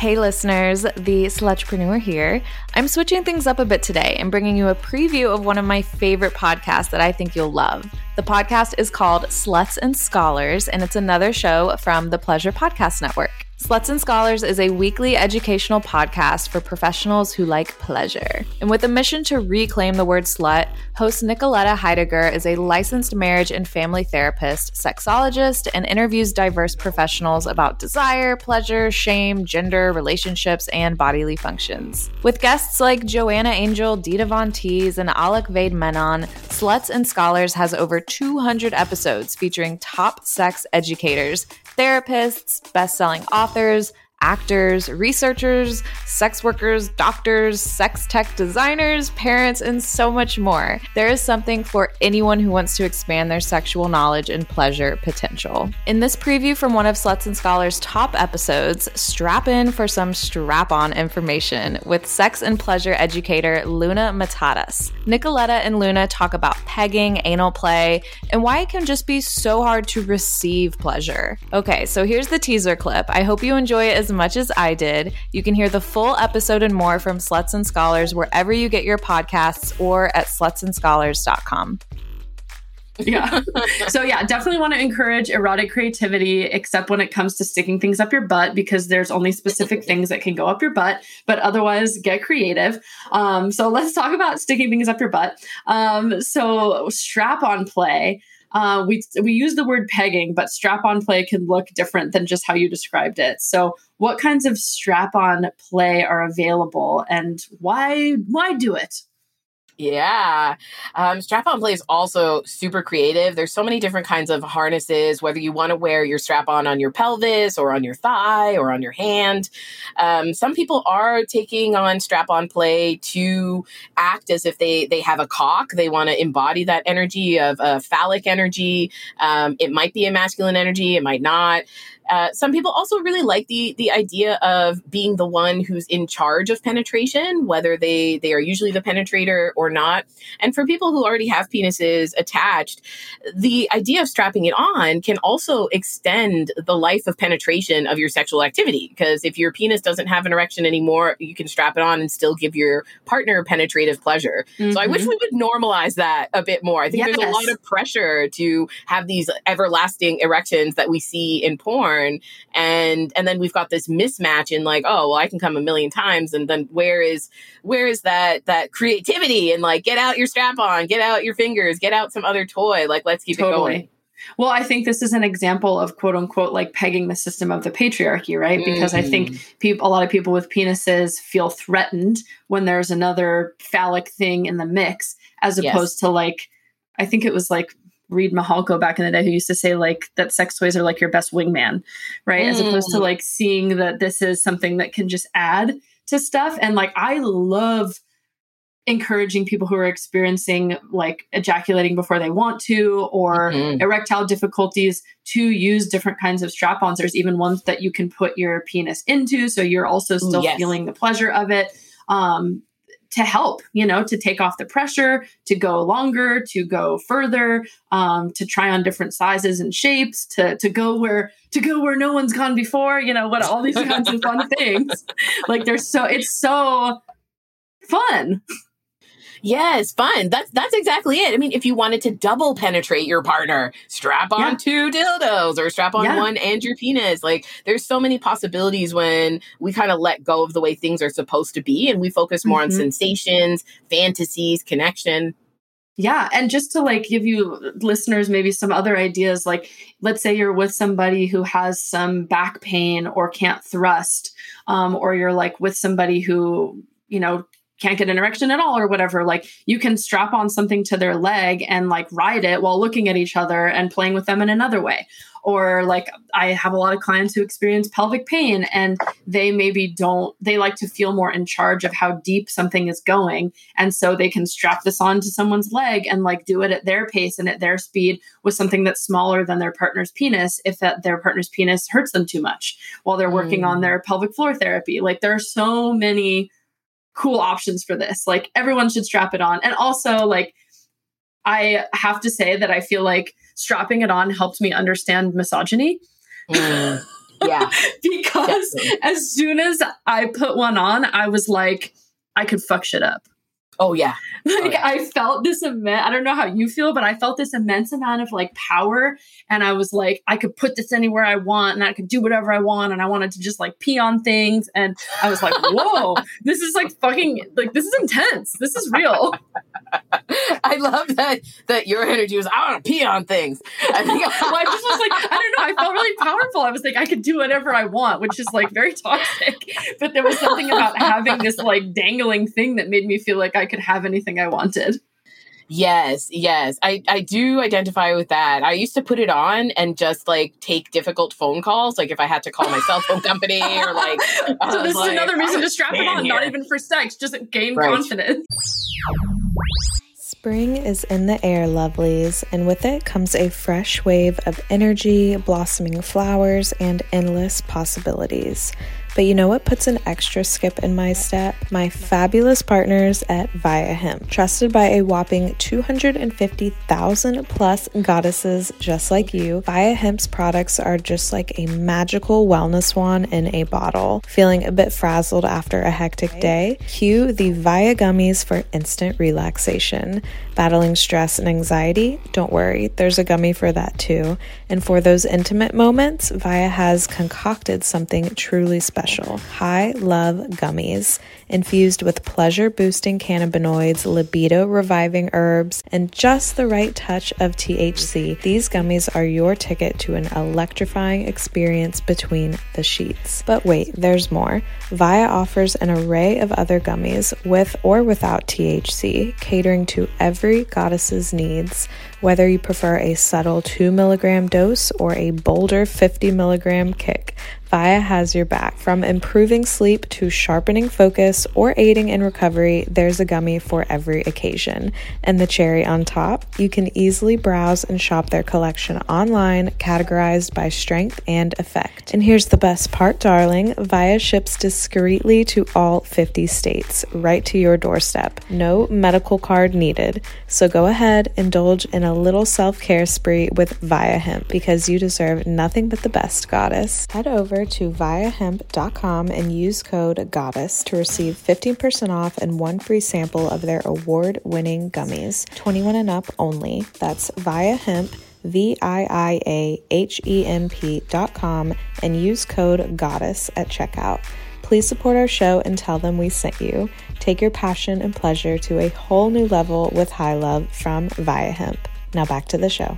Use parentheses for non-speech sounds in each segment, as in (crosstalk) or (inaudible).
Hey, listeners, the Slutrepreneur here. I'm switching things up a bit today and bringing you a preview of one of my favorite podcasts that I think you'll love. The podcast is called Sluts and Scholars, and it's another show from the Pleasure Podcast Network. Sluts and Scholars is a weekly educational podcast for professionals who like pleasure. And with a mission to reclaim the word slut, host Nicoletta Heidegger is a licensed marriage and family therapist, sexologist, and interviews diverse professionals about desire, pleasure, shame, gender, relationships, and bodily functions. With guests like Joanna Angel, Dita Von Teese, and Alok Vaid-Menon, Sluts and Scholars has over 200 episodes featuring top sex educators therapists, best selling authors, actors, researchers, sex workers, doctors, sex tech designers, parents, and so much more. There is something for anyone who wants to expand their sexual knowledge and pleasure potential. In this preview from one of Sluts and Scholars' top episodes, strap in for some strap on information with sex and pleasure educator Luna Matatas. Nicoletta and Luna talk about pegging, anal play, and why it can just be so hard to receive pleasure. Okay, so here's the teaser clip. I hope you enjoy it as much as I did. You can hear the full episode and more from Sluts and Scholars wherever you get your podcasts or at slutsandscholars.com. yeah. (laughs) So yeah, definitely want to encourage erotic creativity, except when it comes to sticking things up your butt, because there's only specific things that can go up your butt. But otherwise, get creative. Um, so let's talk about sticking things up your butt. Um, so strap on play. Uh, we we use the word pegging, but strap on play can look different than just how you described it. So, what kinds of strap on play are available, and why why do it? Yeah. Um, strap on play is also super creative. There's so many different kinds of harnesses, whether you want to wear your strap on on your pelvis or on your thigh or on your hand. Um, some people are taking on strap on play to act as if they, they have a cock. They want to embody that energy of uh, phallic energy. Um, it might be a masculine energy, it might not. Uh, some people also really like the the idea of being the one who's in charge of penetration, whether they they are usually the penetrator or not. And for people who already have penises attached, the idea of strapping it on can also extend the life of penetration of your sexual activity. Because if your penis doesn't have an erection anymore, you can strap it on and still give your partner penetrative pleasure. Mm-hmm. So I wish mm-hmm. we would normalize that a bit more. I think yes. there's a lot of pressure to have these everlasting erections that we see in porn and and then we've got this mismatch in like oh well i can come a million times and then where is where is that that creativity and like get out your strap on get out your fingers get out some other toy like let's keep totally. it going well, I think this is an example of quote unquote like pegging the system of the patriarchy, right? Because mm-hmm. I think mm-hmm. people, a lot of people with penises feel threatened when there's another phallic thing in the mix, as opposed yes. to like, I think it was like Reid Mihalko back in the day who used to say like that sex toys are like your best wingman, right? Mm. As opposed to mm. like seeing that this is something that can just add to stuff. And like I love encouraging people who are experiencing like ejaculating before they want to or mm-hmm. erectile difficulties to use different kinds of strap-ons. There's even ones that you can put your penis into so you're also still yes. feeling the pleasure of it. Um, to help, you know, to take off the pressure, to go longer, to go further, um, to try on different sizes and shapes, to to go where to go where no one's gone before, you know, what all these kinds of fun (laughs) things. Like there's so it's so fun. Yes, fun. That's that's exactly it. I mean, if you wanted to double penetrate your partner, strap on yeah. two dildos or strap on yeah. one and your penis. Like there's so many possibilities when we kind of let go of the way things are supposed to be and we focus more mm-hmm. on sensations, fantasies, connection. Yeah, and just to like give you listeners maybe some other ideas like let's say you're with somebody who has some back pain or can't thrust um, or you're like with somebody who you know can't get an erection at all or whatever like you can strap on something to their leg and like ride it while looking at each other and playing with them in another way. Or like i have a lot of clients who experience pelvic pain and they maybe don't they like to feel more in charge of how deep something is going. And so they can strap this on to someone's leg and like do it at their pace and at their speed with something that's smaller than their partner's penis if that their partner's penis hurts them too much while they're working mm. on their pelvic floor therapy. Like there are so many cool options for this. Like everyone should strap it on. And also like I have to say that I feel like strapping it on helped me understand misogyny. Mm. (laughs) Yeah. because Definitely. as soon as I put one on, I was like, I could fuck shit up. Oh yeah. (laughs) Like oh, yeah. I felt this immense I don't know how you feel, but I felt this immense amount of like power. And I was like, I could put this anywhere I want and I could do whatever I want. And I wanted to just like pee on things. And I was like, (laughs) whoa, this is like fucking like this is intense. This is real. (laughs) (laughs) I love that that your energy was I want to pee on things. (laughs) I think (laughs) well, I just was like, I don't know, I felt really powerful. I was like, I could do whatever I want, which is like very toxic. But there was something about having this like dangling thing that made me feel like I could have anything I wanted. Yes, yes. I, I do identify with that. I used to put it on and just like take difficult phone calls, like if I had to call my cell phone company or like. so uh, this is like, another reason to strap it on, here. not even for sex, just gain right. confidence. Spring is in the air, lovelies, and with it comes a fresh wave of energy, blossoming flowers, and endless possibilities. But you know what puts an extra skip in my step? My fabulous partners at Viia Hemp. Trusted by a whopping 250,000 plus goddesses just like you, Viia Hemp's products are just like a magical wellness wand in a bottle. Feeling a bit frazzled after a hectic day? Cue the Viia gummies for instant relaxation. Battling stress and anxiety? Don't worry, there's a gummy for that too. And for those intimate moments, Viia has concocted something truly special High Love Gummies infused with pleasure boosting cannabinoids, libido reviving herbs, and just the right touch of THC. These gummies are your ticket to an electrifying experience between the sheets. But wait, there's more. Viia offers an array of other gummies with or without THC, catering to every goddess's needs. Whether you prefer a subtle 2 milligram dose or a bolder 50 milligram kick, Viia has your back. From improving sleep to sharpening focus or aiding in recovery, there's a gummy for every occasion. And the cherry on top, you can easily browse and shop their collection online, categorized by strength and effect. And here's the best part, darling Viia ships discreetly to all 50 states, right to your doorstep. No medical card needed. So go ahead, indulge in a little self care spree with Viia Hemp because you deserve nothing but the best, goddess. Head over to viiahemp.com and use code GODDESS to receive 15% off and one free sample of their award winning gummies. 21 and up only. That's Viia Hemp. V I I A H E M P dot com and use code GODDESS at checkout. Please support our show and tell them we sent you. Take your passion and pleasure to a whole new level with High Love from Viia Hemp. Now back to the show.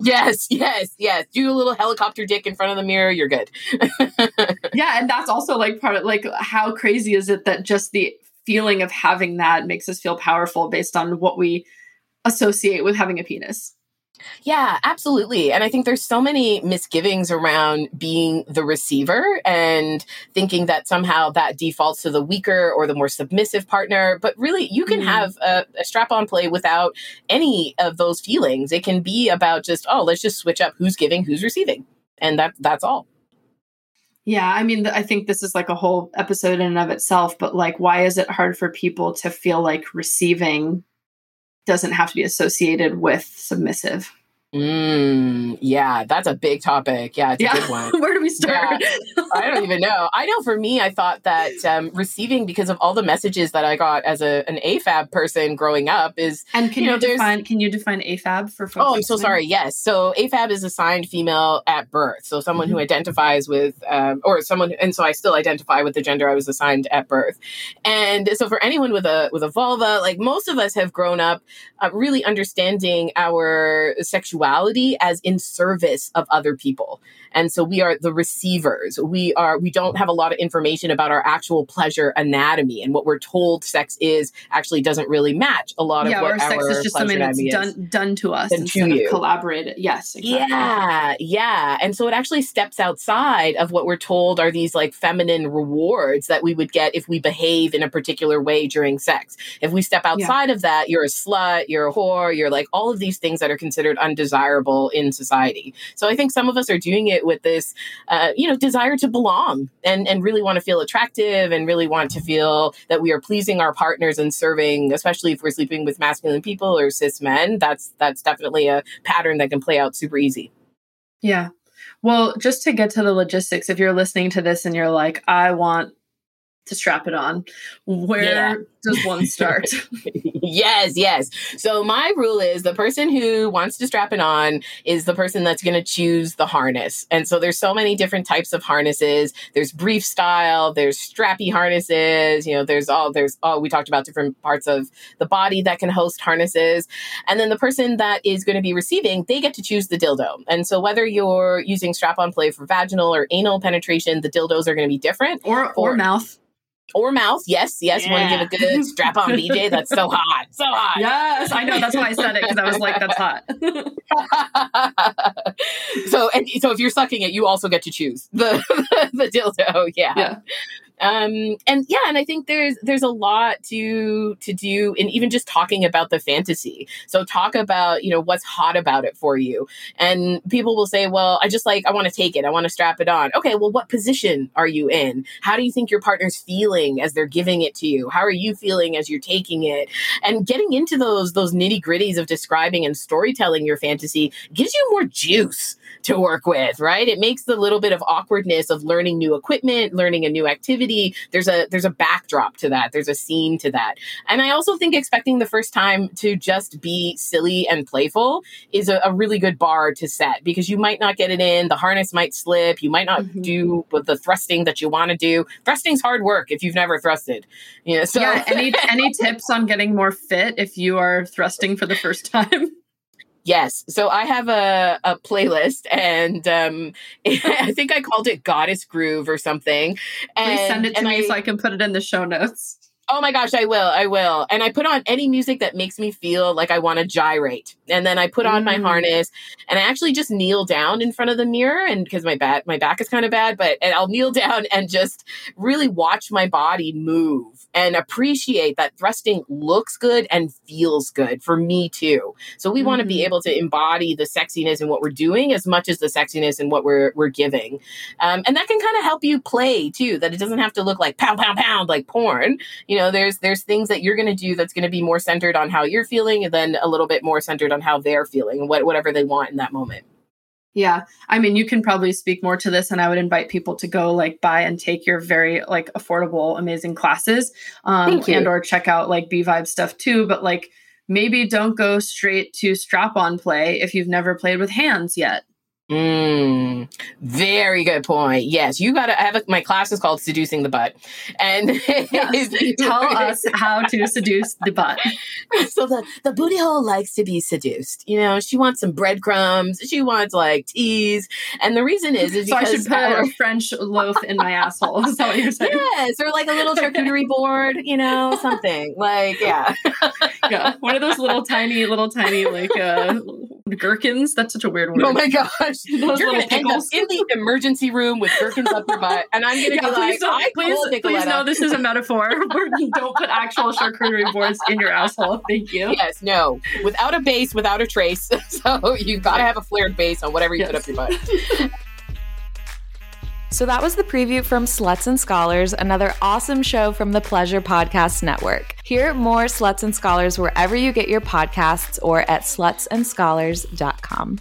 Yes, yes, yes. Do a little helicopter dick in front of the mirror, you're good. (laughs) yeah, and that's also like part of like how crazy is it that just the feeling of having that makes us feel powerful based on what we associate with having a penis. Yeah, absolutely. And I think there's so many misgivings around being the receiver and thinking that somehow that defaults to the weaker or the more submissive partner. But really, you can mm. have a, a strap on play without any of those feelings. It can be about just, oh, let's just switch up who's giving, who's receiving. And that that's all. Yeah, I mean, I think this is like a whole episode in and of itself, but like, why is it hard for people to feel like receiving doesn't have to be associated with submissive. Mm, yeah, that's a big topic. Yeah, it's yeah. a good (laughs) one. Where do we start? Yeah. I don't even know. I know for me, I thought that um, receiving because of all the messages that I got as a, an AFAB person growing up is. And can you, know, define? Can you define AFAB for folks? Oh, I'm so sorry. Yes, so AFAB is assigned female at birth. So someone mm-hmm. who identifies with, um, or someone, and so I still identify with the gender I was assigned at birth. And so for anyone with a with a vulva, like most of us have grown up uh, really understanding our sexuality sexuality as in service of other people. And so we are the receivers. We are we don't have a lot of information about our actual pleasure anatomy and what we're told sex is actually doesn't really match a lot yeah, of what our sex is just something that's done done to us and to you. collaborated. Yes, exactly. Yeah, yeah. And so it actually steps outside of what we're told are these like feminine rewards that we would get if we behave in a particular way during sex. If we step outside yeah. of that, you're a slut, you're a whore, you're like all of these things that are considered undesirable in society. So I think some of us are doing it with this, uh, you know, desire to belong and, and really want to feel attractive and really want to feel that we are pleasing our partners and serving, especially if we're sleeping with masculine people or cis men. That's that's definitely a pattern that can play out super easy. Yeah. Well, just to get to the logistics, if you're listening to this and you're like, I want to strap it on. Where yeah. Does one start? (laughs) yes, yes. So my rule is the person who wants to strap it on is the person that's going to choose the harness. And so there's so many different types of harnesses. There's brief style, there's strappy harnesses, you know, there's all there's all we talked about different parts of the body that can host harnesses. And then the person that is going to be receiving, they get to choose the dildo. And so whether you're using strap-on play for vaginal or anal penetration, the dildos are going to be different or or mouth or mouth. Yes, yes. Yeah. Want to give a good strap on BJ? (laughs) That's so hot. So hot. Yes, I know. That's why I said it because I was like, that's hot. (laughs) so and so if you're sucking it, you also get to choose the (laughs) the dildo. Yeah. Yeah um and yeah and i think there's there's a lot to to do in even just talking about the fantasy. So talk about you know what's hot about it for you. And people will say well i just like i want to take it. I want to strap it on. Okay well what position are you in? How do you think your partner's feeling as they're giving it to you? How are you feeling as you're taking it? And getting into those those nitty gritties of describing and storytelling your fantasy gives you more juice to work with right? It makes the little bit of awkwardness of learning new equipment learning a new activity activity there's a there's a backdrop to that. There's a scene to that. And i also think expecting the first time to just be silly and playful is a, a really good bar to set because you might not get it in. The harness might slip. You might not mm-hmm. do the thrusting that you want to do. Thrusting's hard work if you've never thrusted. You know, so yeah any any (laughs) tips on getting more fit if you are thrusting for the first time Yes. So I have a, a playlist and um, (laughs) I think I called it Goddess Groove or something. And, Please send it to me I, so I can put it in the show notes. Oh my gosh, I will. I will. And I put on any music that makes me feel like I want to gyrate. And then I put on mm. my harness and I actually just kneel down in front of the mirror and because my back my back is kind of bad, but and I'll kneel (laughs) down and just really watch my body move and appreciate that thrusting looks good and feels good for me too. So we mm. want to be able to embody the sexiness in what we're doing as much as the sexiness in what we're we're giving. Um, and that can kind of help you play too, that it doesn't have to look like pound, pound, pound like porn. You you know there's there's things that you're going to do that's going to be more centered on how you're feeling and then a little bit more centered on how they're feeling what, whatever they want in that moment. Yeah. I mean you can probably speak more to this and i would invite people to go like buy and take your very like affordable amazing classes um and or check out like b-Vibe stuff too but like maybe don't go straight to strap on play if you've never played with hands yet Mm, very good point. Yes, you got to have a, my class is called Seducing the Butt. And (laughs) yes, tell (laughs) us how to seduce the butt. So the, the booty hole likes to be seduced. You know, she wants some breadcrumbs, she wants like teas. And the reason is, is so I should put our, a French loaf in my asshole. Is that what you're saying? Yes, or like a little charcuterie board, you know, something like, yeah. (laughs) yeah. One of those little tiny, little tiny, like, uh, gherkins. That's such a weird word. Oh my gosh. (laughs) Those You're going to end up in the emergency room with gherkins up your butt. And I'm going to yeah, be like, I please, please know this is a metaphor. (laughs) don't put actual charcuterie boards in your asshole. Thank you. Yes, no. Without a base, without a trace. (laughs) So you've got to have a flared base on whatever you yes. put up your butt. So that was the preview from Sluts and Scholars, another awesome show from the Pleasure Podcast Network. Hear more Sluts and Scholars wherever you get your podcasts or at slutsandscholars.com.